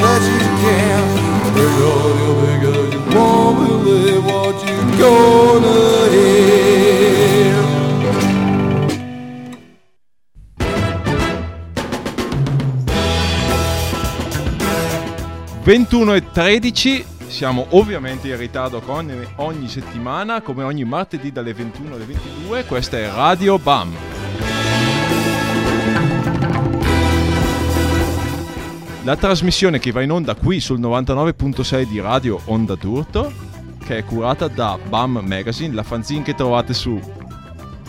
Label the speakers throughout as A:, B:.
A: that you can. Because you because you won't believe what you're gonna hear.
B: 21 e 13, siamo ovviamente in ritardo come ogni settimana, come ogni martedì dalle 21 alle 22, questa è Radio BAM. La trasmissione che va in onda qui sul 99.6 di Radio Onda d'Urto, che è curata da BAM Magazine, la fanzine che trovate su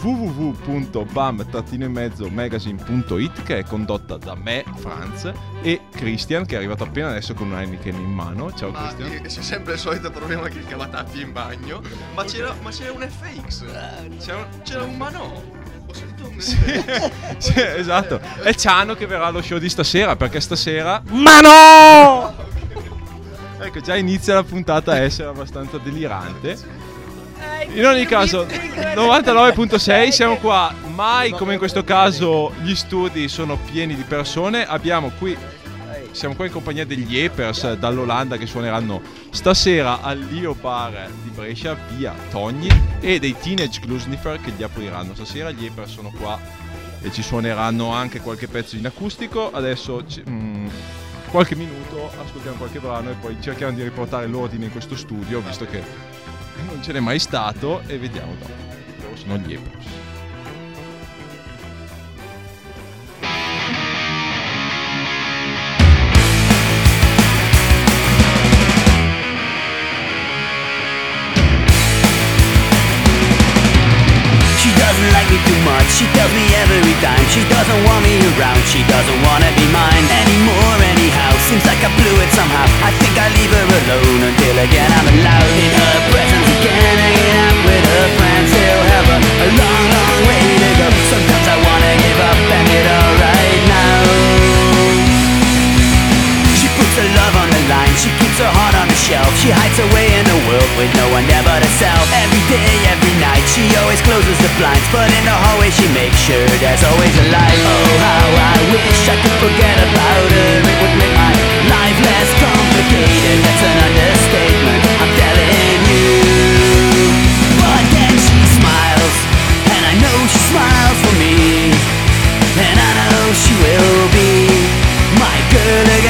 B: www.bam-magazine.it che è condotta da me, Franz, e Christian che è arrivato appena adesso con un Heineken in mano. Ciao
C: Ma
B: Christian.
C: eh, c'è sempre il solito problema che il cavatappi in bagno. Ma c'era, ma c'era un FX. C'era un, c'era un Manò. Un
B: Sì, esatto. È Ciano che verrà allo show di stasera perché stasera... Ma no! ecco, già inizia la puntata a essere abbastanza delirante. In ogni caso, 99.6 siamo qua. Mai come in questo caso gli studi sono pieni di persone. Abbiamo qui siamo qua in compagnia degli Epers dall'Olanda che suoneranno stasera all'Io Bar di Brescia via Togni e dei Teenage Glusnifer che li apriranno stasera. Gli Epers sono qua e ci suoneranno anche qualche pezzo in acustico. Adesso ci- mm, qualche minuto ascoltiamo qualche brano e poi cerchiamo di riportare l'ordine in questo studio visto che non ce n'è mai stato e vediamo dopo. Sono gli Epers.
D: She tells me every time. She doesn't want me around, she doesn't wanna be mine Anymore anyhow, seems like I blew it somehow. I think I'll leave her alone until again I'm allowed In her presence again, hanging out with her friends. Still have a, a long, long way to go. Sometimes I wanna give up and it alright now. She puts her love on the line, she keeps her heart on the shelf. She hides away with no one there but herself. Every day, every night, she always closes the blinds. But in the hallway she makes sure there's always a light. Oh, how I wish I could forget about her. It would make my life less complicated. That's an understatement, I'm telling you. But then she smiles, and I know she smiles for me. And I know she will be my girl again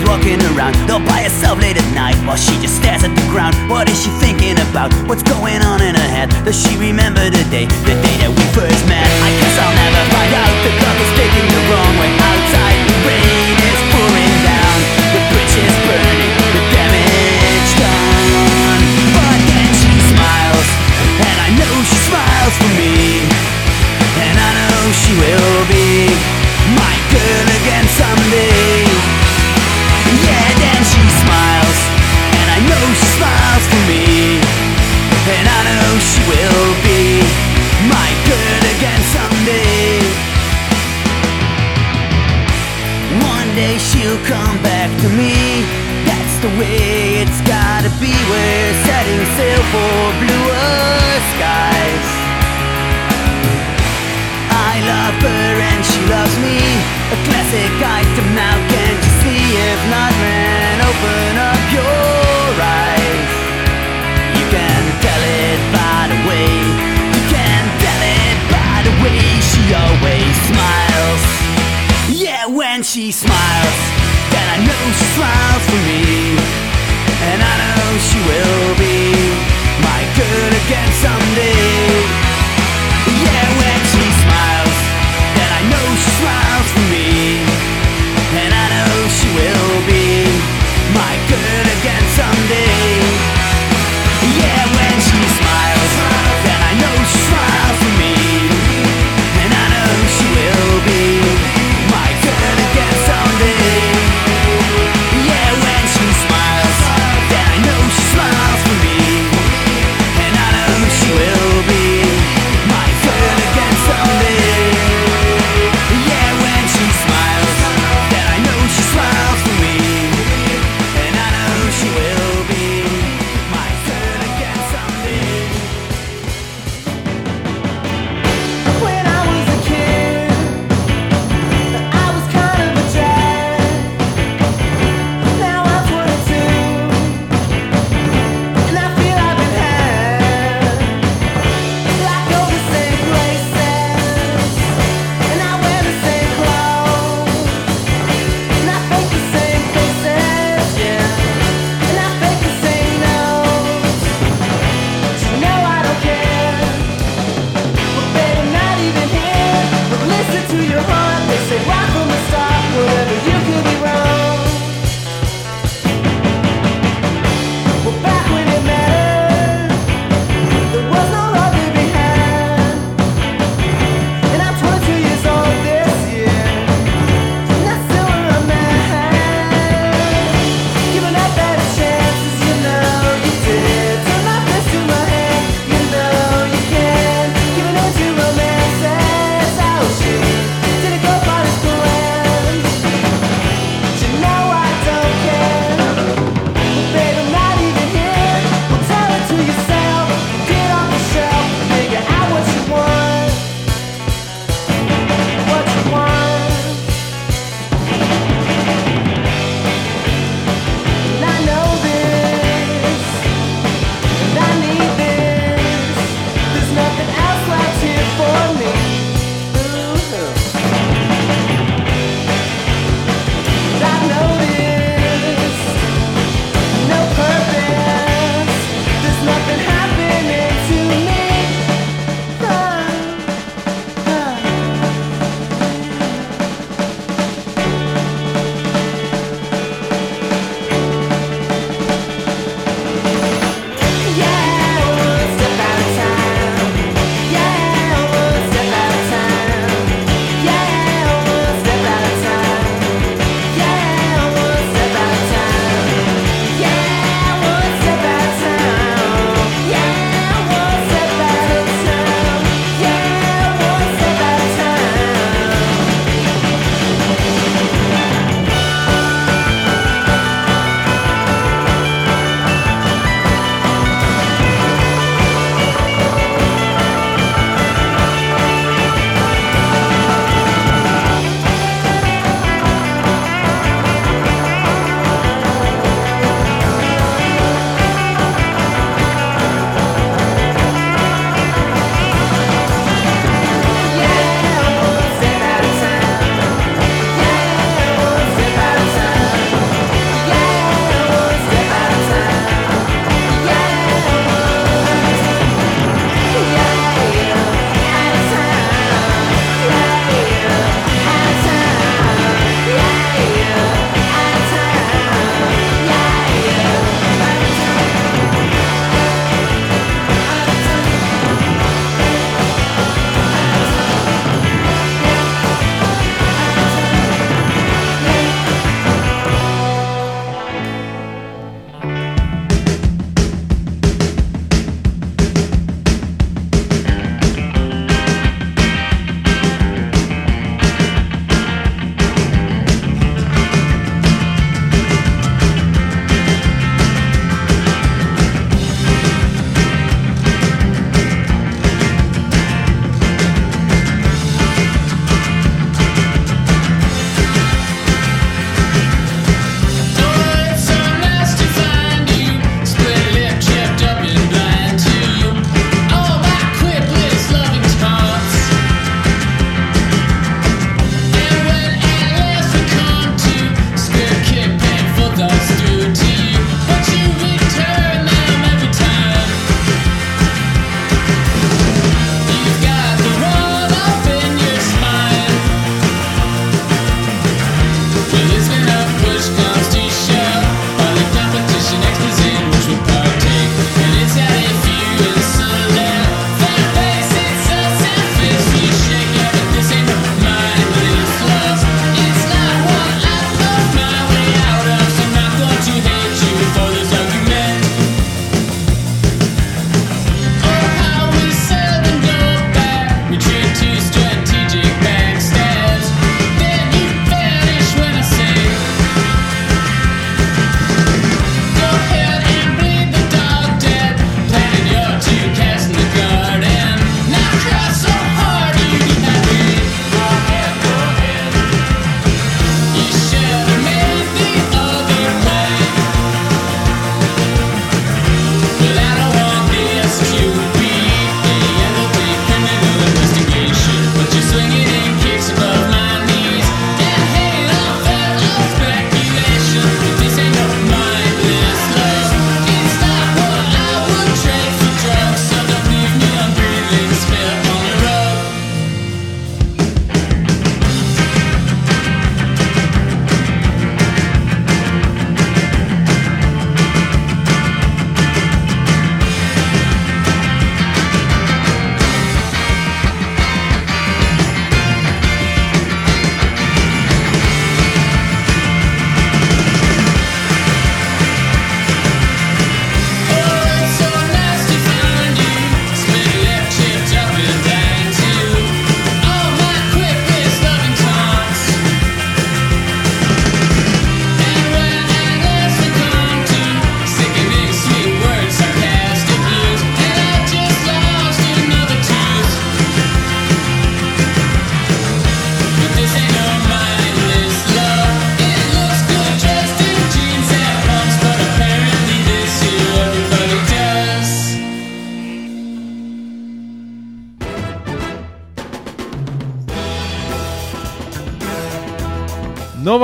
D: her walking around all by herself late at night while she just stares at the ground. What is she thinking about? What's going on in her head? Does she remember the day, the day that we first met? I guess I'll never find out. The clock is ticking the wrong way. Outside, the rain is pouring down. The bridge is burning. The damage done. But then she smiles, and I know she smiles for me. And I know she will me. That's the way it's gotta be. We're setting sail for bluer skies. I love her and she loves me. A classic item now, can't you see? If not, man, open up your eyes. You can tell it by the way. You can tell it by the way she always smiles. When she smiles, then I know she smiles for me. And I know she will be my girl again someday.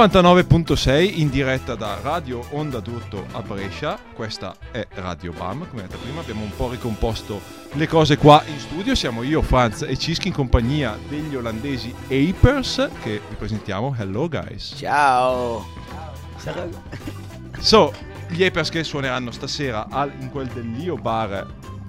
B: 99.6 in diretta da Radio Onda d'Urto a Brescia, questa è Radio BAM, come detto prima abbiamo un po' ricomposto le cose qua in studio, siamo io, Franz e Cischi in compagnia degli olandesi Apers che vi presentiamo, hello guys.
E: Ciao.
B: So, gli Apers che suoneranno stasera al- in quel dell'Io Bar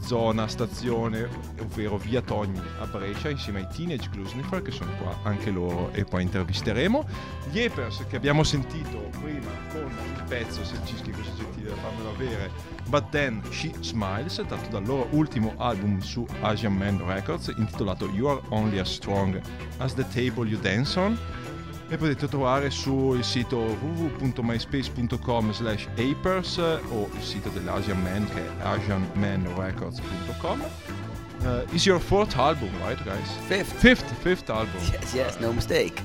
B: zona stazione, ovvero via Togni a Brescia, insieme ai Teenage Glusnifer che sono qua anche loro e poi intervisteremo. Gli Apers che abbiamo sentito prima con il pezzo, se Cischi è così gentile da farmelo avere, But Then She Smiles, tratto dal loro ultimo album su Asian Man Records intitolato You Are Only As Strong As The Table You Dance On e potete trovare sul sito www.myspace.com slash apers o il sito dell'Asian Man che è asianmanrecords.com uh, Is your fourth album, right guys?
E: Fifth.
B: Fifth, fifth album.
E: Yes, yes, no mistake.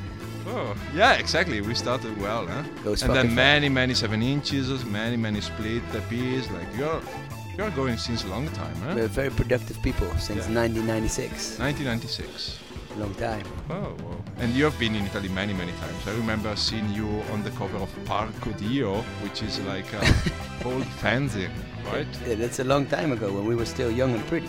B: Oh, yeah, exactly. We started well, huh?
E: Goes
B: and then many, many seven inches, many, many split EPs. Like you're, you're going since a long time, huh?
E: We're very productive people since
B: Yeah.
E: 1996.
B: 1996.
E: Long time.
B: Oh, wow. And you have been in Italy many, many times. I remember seeing you on the cover of Parco Dio, which is like uh, a old fanzine, right?
E: Yeah, that's a long time ago when we were still young and pretty.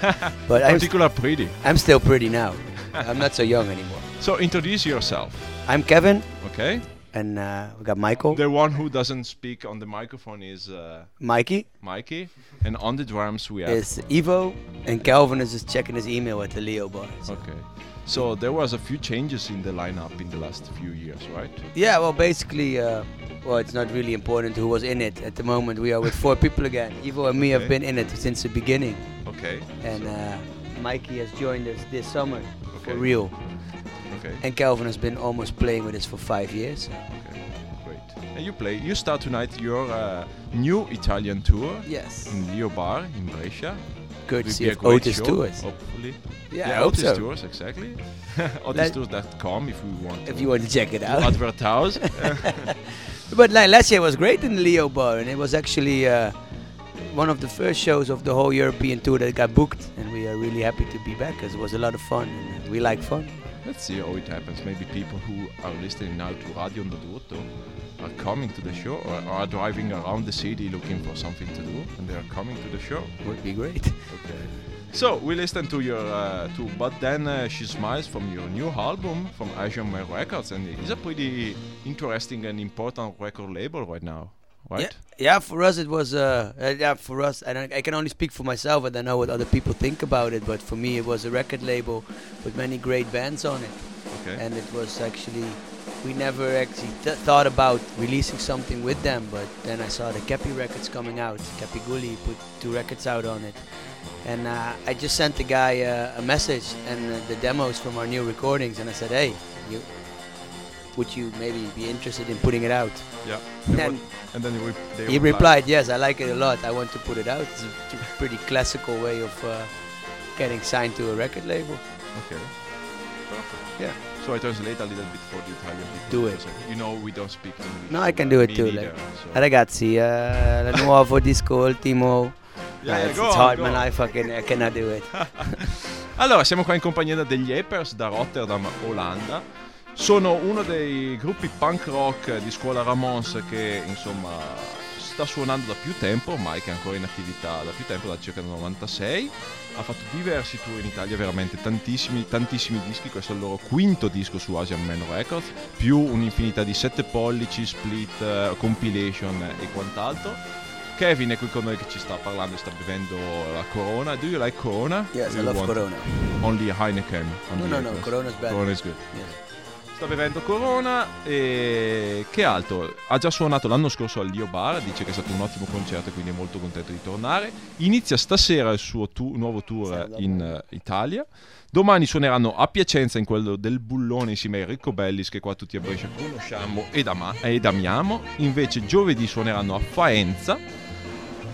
E: But I'm,
B: Particular pretty.
E: I'm still pretty now. I'm not so young anymore.
B: So introduce yourself,
E: I'm Kevin,
B: okay?
E: And uh, we got Michael,
B: The one who doesn't speak on the microphone is uh,
E: Mikey
B: Mikey, and on the drums we have.
E: is Evo, and Calvin is just checking his email at the Leo bar. So-
B: Okay. So there was a few changes in the lineup in the last few years, right?
E: Yeah, well, basically, uh, well, it's not really important who was in it. At the moment, we are with four people again. Evo and me have been in it since the beginning,
B: Okay.
E: and uh, Mikey has joined us this summer
B: Okay.
E: for real.
B: Okay.
E: And Calvin has been almost playing with us for five years.
B: Okay. Great. And you play. You start tonight your uh, new Italian tour
E: Yes,
B: in Leo Bar in Brescia.
E: courtesy
B: Will be a
E: of Otis
B: show,
E: Tours.
B: Hopefully.
E: Yeah, hope
B: Otis
E: so.
B: Tours, exactly. OtisTours.com if we want
E: If
B: to
E: you want to check it out.
B: advertise.
E: But like last year was great in Leo bar, and it was actually uh, one of the first shows of the whole European tour that got booked, and we are really happy to be back because it was a lot of fun, and we like fun.
B: Let's see how it happens. Maybe people who are listening now to Radio Ondodotto are coming to the show or are driving around the city looking for something to do and they are coming to the show.
E: Would be great.
B: Okay. So we listen to your uh, to But Then uh, She Smiles from your new album from Asian Man Records and it's a pretty interesting and important record label right now,
E: Yeah, yeah. For us, it was. Uh, uh, yeah, for us, and I, I can only speak for myself, and I know what other people think about it. But for me, it was a record label with many great bands on it,
B: Okay.
E: and it was actually. We never actually th- thought about releasing something with them, but then I saw the Cappy records coming out. Cappy Gully put two records out on it, and uh, I just sent the guy uh, a message and uh, the demos from our new recordings, and I said, "Hey, you, would you maybe be interested in putting it out?"
B: yeah.
E: And
B: And, what- and then you re-
E: He replied, "Yes, I like it a lot. I want to put it out. It's a pretty classical way of uh, getting signed to a record label."
B: Okay. Perfect.
E: Yeah.
B: So I translate a little bit for the Italian people.
E: Do it.
B: You know we don't speak English.
E: No, I can do it too.
B: neither,
E: Like,
B: so-
E: ragazzi, uh, il nuovo disco ultimo.
B: Yeah, yeah,
E: it's,
B: go
E: it's hard,
B: go
E: man. I fucking I cannot do it.
B: Allora, siamo qua in compagnia degli Appers da Rotterdam, Olanda. Sono uno dei gruppi punk rock di scuola Ramones che insomma sta suonando da più tempo, ormai che è ancora in attività da più tempo, da circa il 96. Ha fatto diversi tour in Italia, veramente tantissimi, tantissimi dischi. Questo è il loro quinto disco su Asian Man Records, più un'infinità di 7 pollici, split, eh, compilation e quant'altro. Kevin è qui con noi che ci sta parlando e sta bevendo la Corona. Do you like Corona?
E: Yes,
B: Do
E: I love Corona.
B: Only Heineken. on
E: No, no, no.
B: Appers.
E: Corona's better.
B: Corona is good.
E: Yes.
B: Sta bevendo Corona e che altro? Ha già suonato l'anno scorso al Lio Bar, dice che è stato un ottimo concerto e quindi è molto contento di tornare. Inizia stasera il suo tu- nuovo tour in eh, Italia. Domani suoneranno a Piacenza in quello del Bullone insieme a Enrico Bellis che qua tutti a Brescia conosciamo ed, ama- ed amiamo. Invece giovedì suoneranno a Faenza.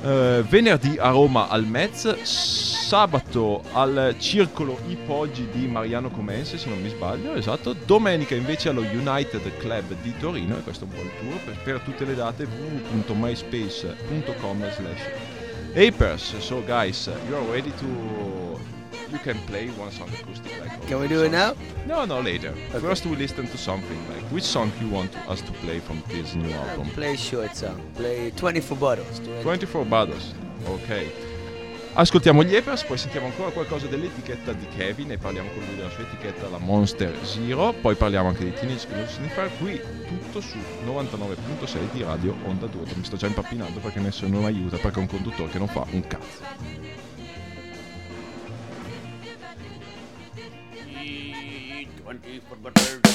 B: Eh, venerdì a Roma al Metz, sabato al Circolo Ipoggi di Mariano Comense, se non mi sbaglio, esatto. Domenica invece allo United Club di Torino, e questo è un buon tour. Per, per tutte le date www.myspace.com slash Apers. So guys, you are ready to you can play one song acoustic. Like
E: Can we do it
B: songs.
E: now?
B: No, no, later.
E: Okay.
B: First, we listen to something. Like which song you want us to play from this new album?
E: Play short song. Play 24 bottles. 20.
B: 24 Brothers. Ok. Ascoltiamo gli Evers, poi sentiamo ancora qualcosa dell'etichetta di Kevin e parliamo con lui della sua etichetta, la Monster Zero. Poi parliamo anche di Teenage Green Sniffer. Qui tutto su 99.6 di Radio Onda 2. Mi sto già impappinando perché nessuno mi aiuta perché è un conduttore che non fa un cazzo.
D: for but.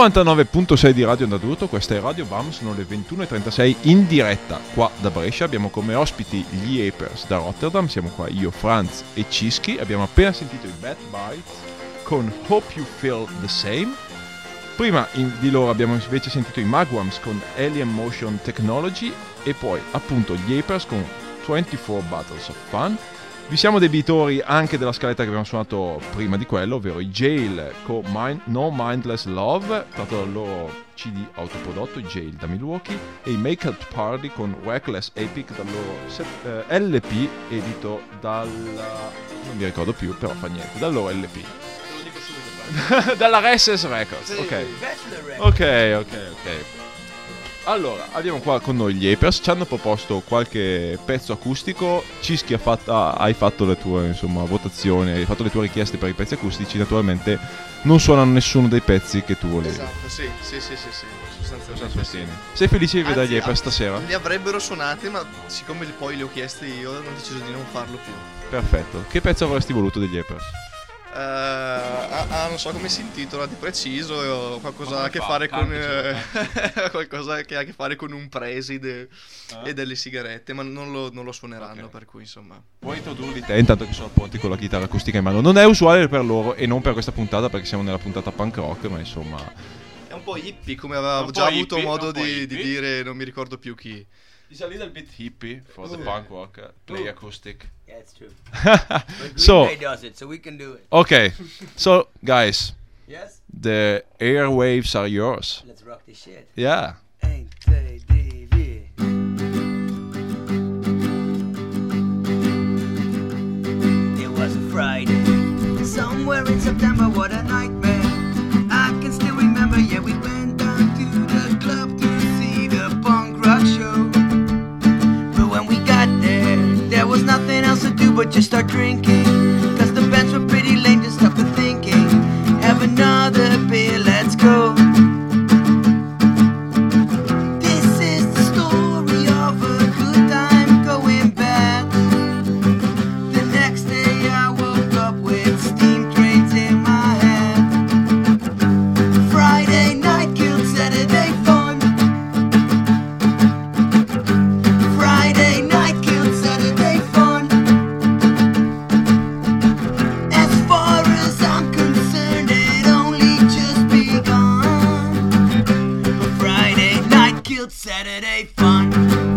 B: 99.6 di Radio Andaduto, questa è Radio Bam, sono le 21.36 in diretta qua da Brescia, abbiamo come ospiti gli Apers da Rotterdam, siamo qua io, Franz e Cischi, abbiamo appena sentito i Bad Bites con Hope You Feel The Same, prima in- di loro abbiamo invece sentito i Magwams con Alien Motion Technology e poi appunto gli Apers con 24 Battles of Fun. Vi siamo debitori anche della scaletta che abbiamo suonato prima di quello, ovvero i Jail con Mind- No Mindless Love, tratto dal loro CD autoprodotto, i Jail da Milwaukee, e i Make Up Party con Reckless Epic dal loro set- eh, LP edito dalla... non mi ricordo più, però fa niente, dal loro LP. dalla Resses Records, ok. Ok, ok, ok. Allora, abbiamo qua con noi gli Apers, ci hanno proposto qualche pezzo acustico, Cischi ha fatto- ha- hai fatto le tue insomma, votazioni, hai fatto le tue richieste per i pezzi acustici, naturalmente non suonano nessuno dei pezzi che tu volevi.
C: Esatto, sì, sì, sì, sì, sì. Sostanzialmente sì.
B: sostieni? Sei felice di vedere gli
C: Anzi,
B: Apers stasera?
C: Li avrebbero suonati, ma siccome poi li ho chiesti io, ho deciso di non farlo più.
B: Perfetto. Che pezzo avresti voluto degli Apers?
C: Eh, ah, ah, non so come si intitola di preciso, eh, qualcosa a che
B: fa?
C: con eh, qualcosa che ha a che fare con un preside
B: Ah.
C: e delle sigarette, ma non lo, non lo suoneranno, per cui insomma.
B: Puoi introdurli te intanto che sono pronti con la chitarra acustica in mano. Non è usuale per loro e non per questa puntata perché siamo nella puntata punk rock, ma insomma...
C: È un po' hippie, come avevo già avuto
B: hippie,
C: modo di, di dire, non mi ricordo più chi.
B: It's a little bit hippie for the
C: Oh.
B: punk rock, uh, play acoustic.
D: Yeah, it's true. But Green
B: so,
D: Day does it, so we can do it.
B: okay, so guys,
D: Yes?
B: the airwaves are yours.
D: Let's rock this shit.
B: Yeah.
D: 1, 2, 3, 4. It was a Friday. Somewhere in September, but just start drinking. Saturday fun.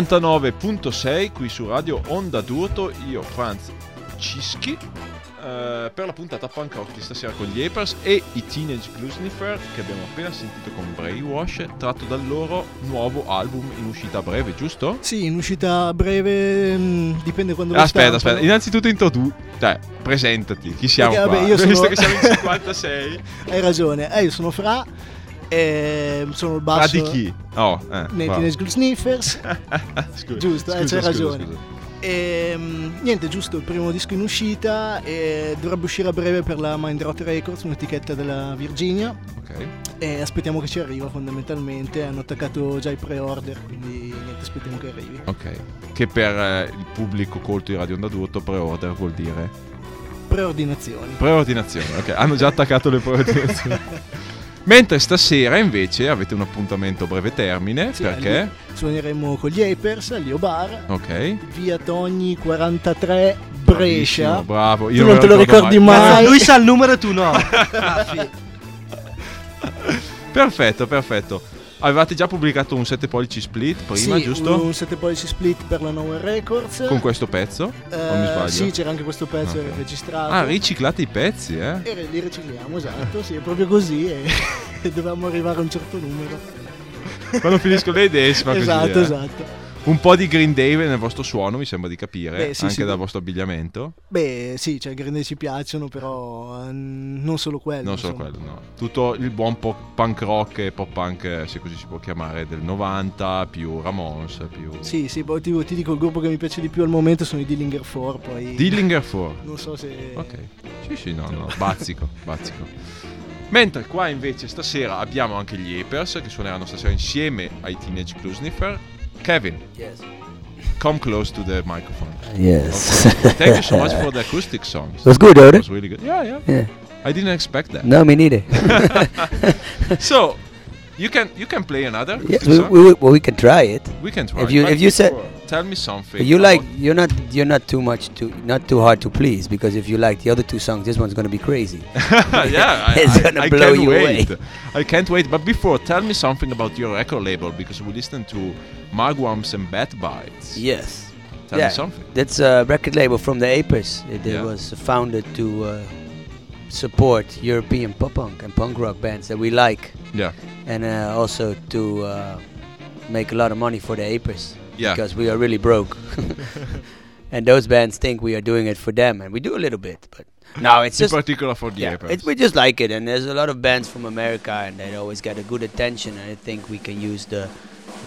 B: 99.6 qui su Radio Onda d'Urto, io Franz Cischi eh, per la puntata punk rock di stasera con gli Apers e i Teenage Bluesniffer che abbiamo appena sentito con Brainwash tratto dal loro nuovo album in uscita breve, giusto?
F: Sì, in uscita breve, mh, dipende quando lo
B: aspetta,
F: stampano.
B: aspetta, innanzitutto introdu... Cioè, presentati, chi siamo
F: Perché,
B: qua?
F: vabbè, io sono-
B: Visto che siamo in 56
F: Hai ragione, eh, io sono Fra, e sono il basso
B: di chi? Oh, eh,
F: nei
B: va.
F: Teenage Sniffers.
B: Scusa,
F: Giusto, eh,
B: scusa,
F: c'hai
B: scusa,
F: ragione.
B: scusa.
F: E mh, niente, giusto, il primo disco in uscita e dovrebbe uscire a breve per la Mind Rot Records, un'etichetta della Virginia.
B: Ok.
F: E aspettiamo che ci arriva fondamentalmente. Hanno attaccato già i pre-order, quindi niente, aspettiamo che arrivi.
B: Ok, che per eh, il pubblico colto di Radio Onda d'Urto pre-order vuol dire
F: Preordinazioni.
B: preordinazione. Ok, hanno già attaccato le preordinazioni. Mentre stasera invece avete un appuntamento a breve termine
F: Sì,
B: perché
F: lì Suoneremo con gli Apers all'Io Bar,
B: Ok.
F: via Togni 43 Brescia.
B: Bravissimo, Bravo,
F: Tu non te lo ricordi mai?
G: Lui sa il numero e tu no.
B: Perfetto, perfetto. Avevate già pubblicato un 7 pollici split prima,
F: Sì,
B: giusto?
F: Un 7 pollici split per la Nowhere Records.
B: Con questo pezzo?
F: Eh,
B: o mi sbaglio?
F: Sì, c'era anche questo pezzo
B: Ok.
F: registrato.
B: Ah, riciclate i pezzi, eh?
F: E li ricicliamo, esatto, sì, è proprio così e, e dovevamo arrivare a un certo numero.
B: Quando finiscono le idee si fa così.
F: esatto,
B: eh.
F: esatto.
B: Un po' di Green Day nel vostro suono, mi sembra di capire,
F: Beh, sì,
B: anche
F: sì.
B: dal vostro abbigliamento.
F: Beh, sì, cioè, i Green Day ci piacciono, però eh, non solo quello.
B: Non solo
F: insomma.
B: quello, no. Tutto il buon po- punk rock e pop punk, se così si può chiamare, del 90, più Ramones, più...
F: Sì, sì, poi ti, ti dico il gruppo che mi piace di più al momento sono i Dillinger 4, poi...
B: Dillinger 4.
F: Non so se...
B: Ok. Sì, sì, no, no, bazzico, bazzico. Mentre qua invece stasera abbiamo anche gli Apers che suoneranno stasera insieme ai Teenage Blue Sniffer. Kevin,
E: Yes.
B: come close to the microphone.
E: Yes.
B: Okay. Thank you so much for the acoustic songs.
E: Was good,
B: It was really good. Yeah, yeah.
E: Yeah.
B: I didn't expect that.
E: No, me neither.
B: So, You can you can play another.
E: Yes, we, we, we- we can try it.
B: We can try.
E: if you- if you said-
B: tell me something.
E: You like you're not you're not too much to not too hard to please because if you like the other two songs, this one's gonna be crazy.
B: yeah, I,
E: It's
B: I-
E: gonna
B: I
E: blow
B: can't
E: you
B: wait.
E: away.
B: I can't wait. But before, tell me something about your record label because we listened to Magwams and Bat Bites.
E: Yes.
B: Tell
E: yeah.
B: me something.
E: That's a record label from the Apers. It, it
B: Yeah.
E: was founded to uh, support European pop punk and punk rock bands that we like,
B: Yeah.
E: and uh, also to uh, make a lot of money for the Apers
B: Yeah.
E: because we are really broke. and those bands think we are doing it for them, and we do a little bit, but no, it's
B: In
E: just
B: particular for the
E: yeah,
B: Apers.
E: it, we just like it, and there's a lot of bands from America, and they always get a good attention. And I think we can use the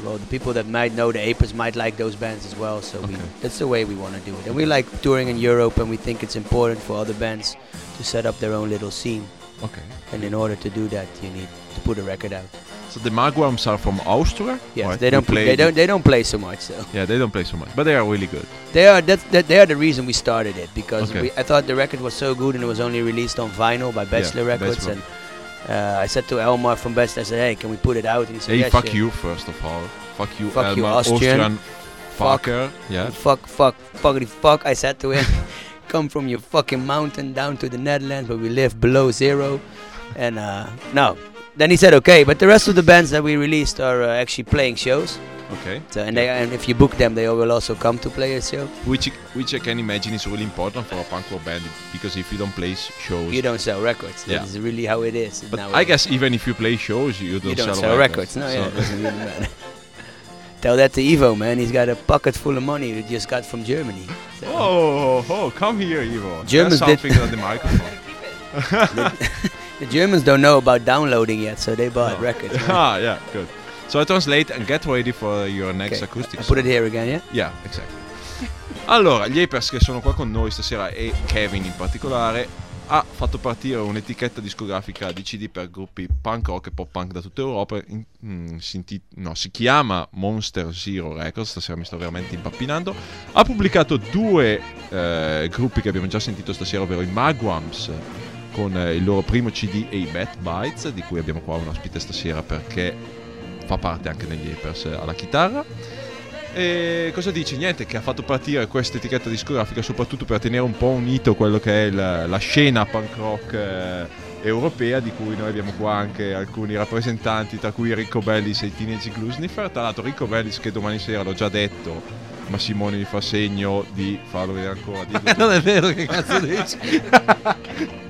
E: well, the people that might know the Apers might like those bands as well. So we, that's the way we want to do it. And we like touring in Europe, and we think it's important for other bands to set up their own little scene.
B: okay.
E: And in order to do that, you need to put a record out.
B: So the Magwams are from Austria.
E: Yes,
B: right?
E: they don't play. They don't. They don't play so much. So
B: Yeah, they don't play so much, but they are really good.
E: they are. That's, that, they are the reason we started it because
B: Okay.
E: we, I thought the record was so good and it was only released on vinyl by Bachelor Records.
B: Bachelor.
E: And uh, I said to Elmar from Best, I said, "Hey, can we put it out?" And he said,
B: Hey,
E: "Yeah,
B: fuck
E: sure."
B: you, first of all. Fuck you,
E: Fuck you,
B: Elmar,
E: Austrian. Fuck.
B: fucker. Yeah.
E: Fuck, fuck, fuckity fuck. I said to him, "Come from your fucking mountain down to the Netherlands, where we live below zero. And uh, no. Then he said, "Okay," but the rest of the bands that we released are uh, actually playing shows.
B: Okay.
E: So, and, they, and if you book them, they will also come to play a show.
B: Which which I can imagine is really important for a punk rock band because if you don't play shows,
E: You don't sell records.
B: Yeah.
E: That is really how it is.
B: But
E: nowadays.
B: I guess even if you play shows, you don't,
E: you don't
B: sell,
E: sell records. No,
B: So-
E: yeah, it doesn't really matter. Tell that to Evo, man. He's got a pocket full of money he just got from Germany. So-
B: Oh, oh, come here, Ivo.
E: Germans did-
B: something on the microphone.
E: The Germans don't know about downloading yet, so they bought
B: No.
E: records. man.
B: ah, yeah, good. So I translate and get ready for your next
E: Okay,
B: acoustic.
E: I put it here again, yeah?
B: Yeah, exactly. Allora, gli Apers che sono qua con noi stasera e Kevin in particolare ha fatto partire un'etichetta discografica di CD per gruppi punk rock e pop punk da tutta Europa. in- mm, si, inti- no, si chiama Monster Zero Records, stasera mi sto veramente impappinando. Ha pubblicato due eh, gruppi che abbiamo già sentito stasera, ovvero i Magwams con eh, il loro primo CD e i Bat Bites, di cui abbiamo qua un ospite stasera perché fa parte anche degli Apers eh, alla chitarra. E cosa dici? Niente, che ha fatto partire questa etichetta discografica soprattutto per tenere un po' unito quello che è la, la scena punk rock eh, europea, di cui noi abbiamo qua anche alcuni rappresentanti, tra cui Ricco Bellis e i Teenage Glue Sniffer. Tra l'altro Ricco Bellis che domani sera l'ho già detto, ma Simone mi fa segno di farlo vedere ancora. tu.
G: non è vero, che cazzo dici?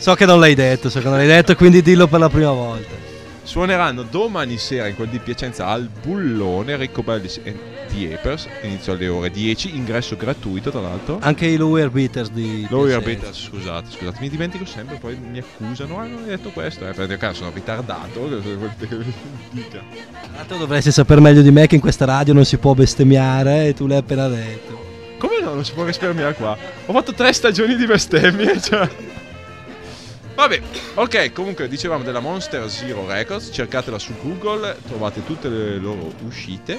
G: so che non l'hai detto, so che non l'hai detto, quindi dillo per la prima volta.
B: Suoneranno domani sera in quel di Piacenza al Bullone, Ricco Bellis e The Apers, inizio alle ore 10, ingresso gratuito tra l'altro.
G: Anche i Lower Beaters di
B: Lower. Beaters, scusate, scusate, mi dimentico sempre, poi mi accusano, ah non hai detto questo, eh, perché cazzo sono ritardato, dica?
G: Tra l'altro dovresti sapere meglio di me che in questa radio non si può bestemmiare e tu l'hai appena detto.
B: Come no, non si può risparmiare qua? Ho fatto tre stagioni di bestemmie, cioè... Vabbè, ok, comunque dicevamo della Monster Zero Records, cercatela su Google, trovate tutte le loro uscite.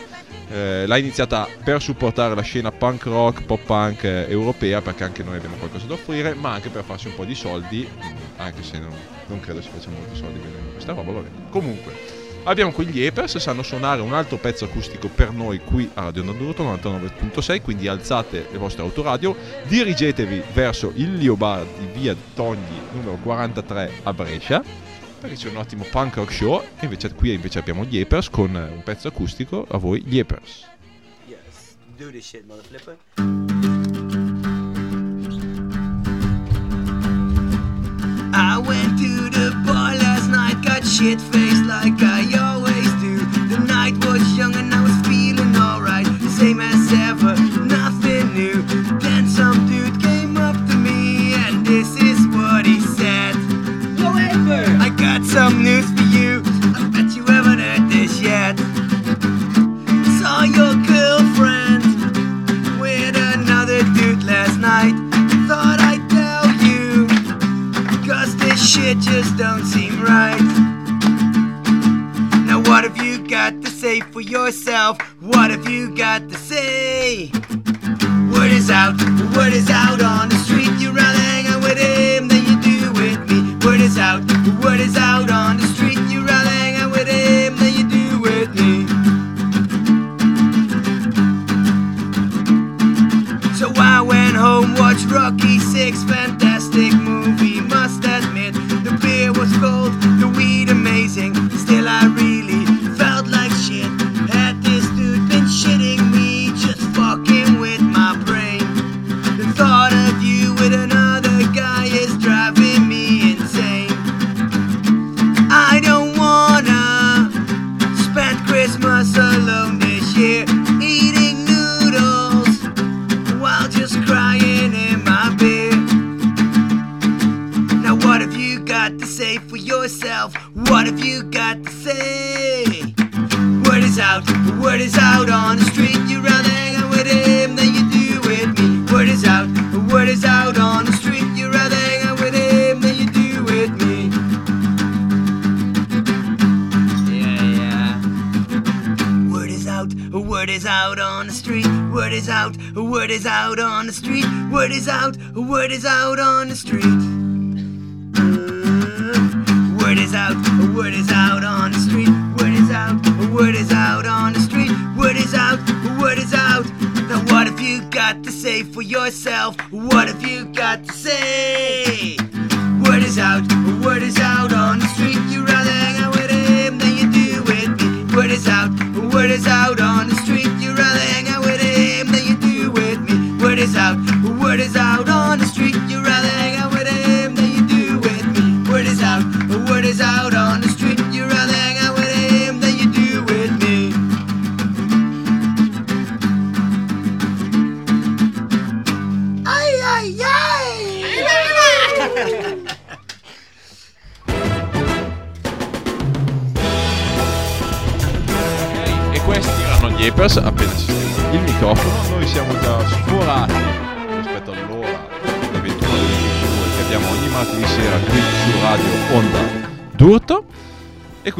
B: Eh, l'ha iniziata per supportare la scena punk rock, pop punk eh, europea, perché anche noi abbiamo qualcosa da offrire, ma anche per farsi un po' di soldi, mm, anche se non, non credo si faccia molti soldi vendendo questa roba, vabbè. Comunque, abbiamo qui gli Apers, sanno suonare un altro pezzo acustico per noi qui a Radio Nandurto 99.6, quindi alzate le vostre autoradio, dirigetevi verso il Lio Bar di via Togni numero 43 a Brescia perché c'è un ottimo punk rock show e invece qui invece abbiamo gli Apers con un pezzo acustico a voi gli Apers
E: Yes. Do this shit, mother flipper.
D: I went to shit faced like I always do. The night was young and I was feeling alright, same as ever, nothing new. Then some dude came up to me and this is what he said. However, I got some news for you. I bet you haven't heard this yet. Saw your girlfriend with another dude last night. Thought I'd tell you. Cause this shit just don't seem right. Got to say for yourself? What have you got to say? Word is out, word is out on the street. You'd rather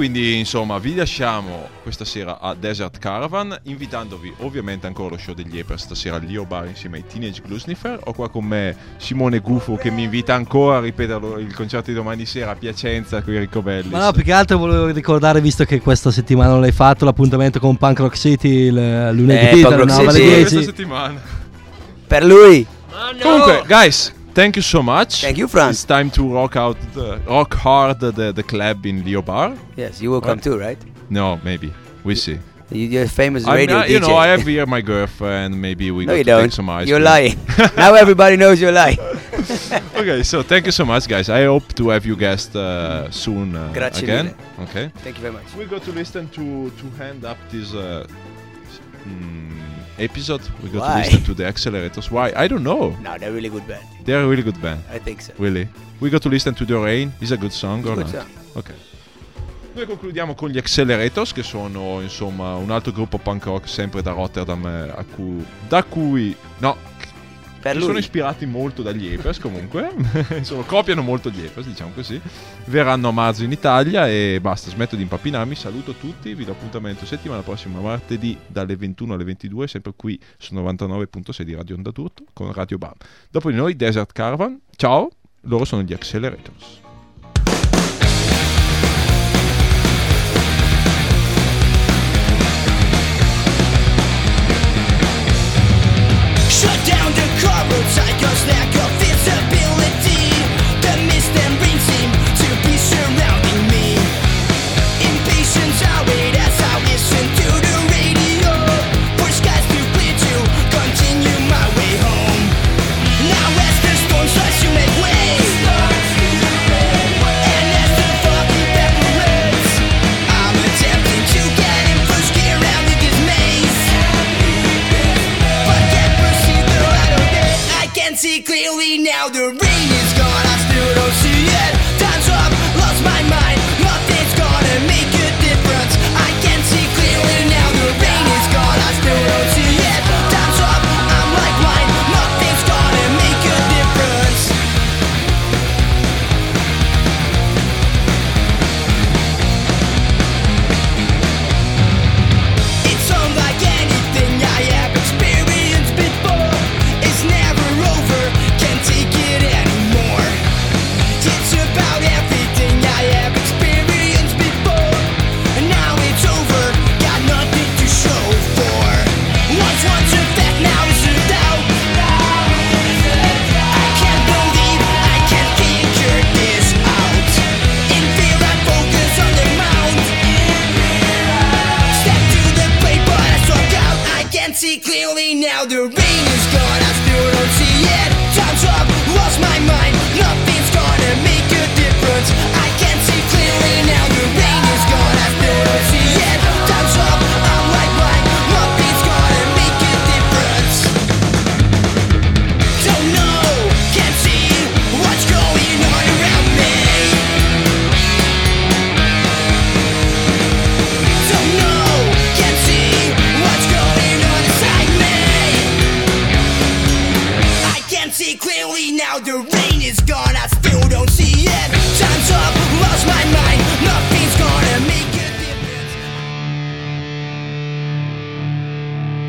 B: quindi insomma vi lasciamo questa sera a Desert Caravan invitandovi ovviamente ancora allo show degli Apers stasera al Leo Bar insieme ai Teenage Glusnifer. Ho qua con me Simone Gufo che mi invita ancora a ripetere il concerto di domani sera a Piacenza con i Ricobelli.
G: Ma no, più che altro volevo ricordare, visto che questa settimana non l'hai fatto, l'appuntamento con Punk Rock City il lunedì
E: Eh,
G: dalle
E: Rock
G: 9 alle
E: City.
G: 10.
B: questa settimana.
E: Per lui.
B: Comunque, guys, thank you so much.
E: Thank you, Franz.
B: It's time to rock out, the, rock hard the, the club in Leo Bar.
E: Yes, you will come too, right?
B: No, maybe we see.
E: You- You're a famous
B: I'm
E: radio
B: not- you
E: DJ.
B: know, I have here my girlfriend. Maybe we
E: no, you don't.
B: some ice
E: You're
B: cream.
E: lying. now everybody knows you're lying.
B: okay, so thank you so much, guys. I hope to have you guest uh, soon uh,
E: Grazie
B: again.
E: mille.
B: Okay.
E: Thank you very much.
B: We got to listen to to hand up this uh, mm, episode. We got
E: Why?
B: to listen to the accelerators. Why? I don't know.
E: No, they're a really good band.
B: They're a really good band.
E: I think so.
B: Really? We got to listen to The Rain. Is a good song or
E: Good
B: not?
E: song.
B: Ok. Noi concludiamo con gli Accelerators, che sono insomma un altro gruppo punk rock sempre da Rotterdam, eh, a cui, da cui no,
E: Per lui.
B: sono ispirati molto dagli Apers comunque, insomma copiano molto gli Apers, diciamo così. Verranno a marzo in Italia e basta, smetto di impappinarmi, saluto tutti, vi do appuntamento settimana prossima martedì dalle 21 alle 22, sempre qui su 99.6 di Radio Onda Tutto con Radio Bam. Dopo di noi Desert Caravan, ciao, loro sono gli Accelerators.
D: snack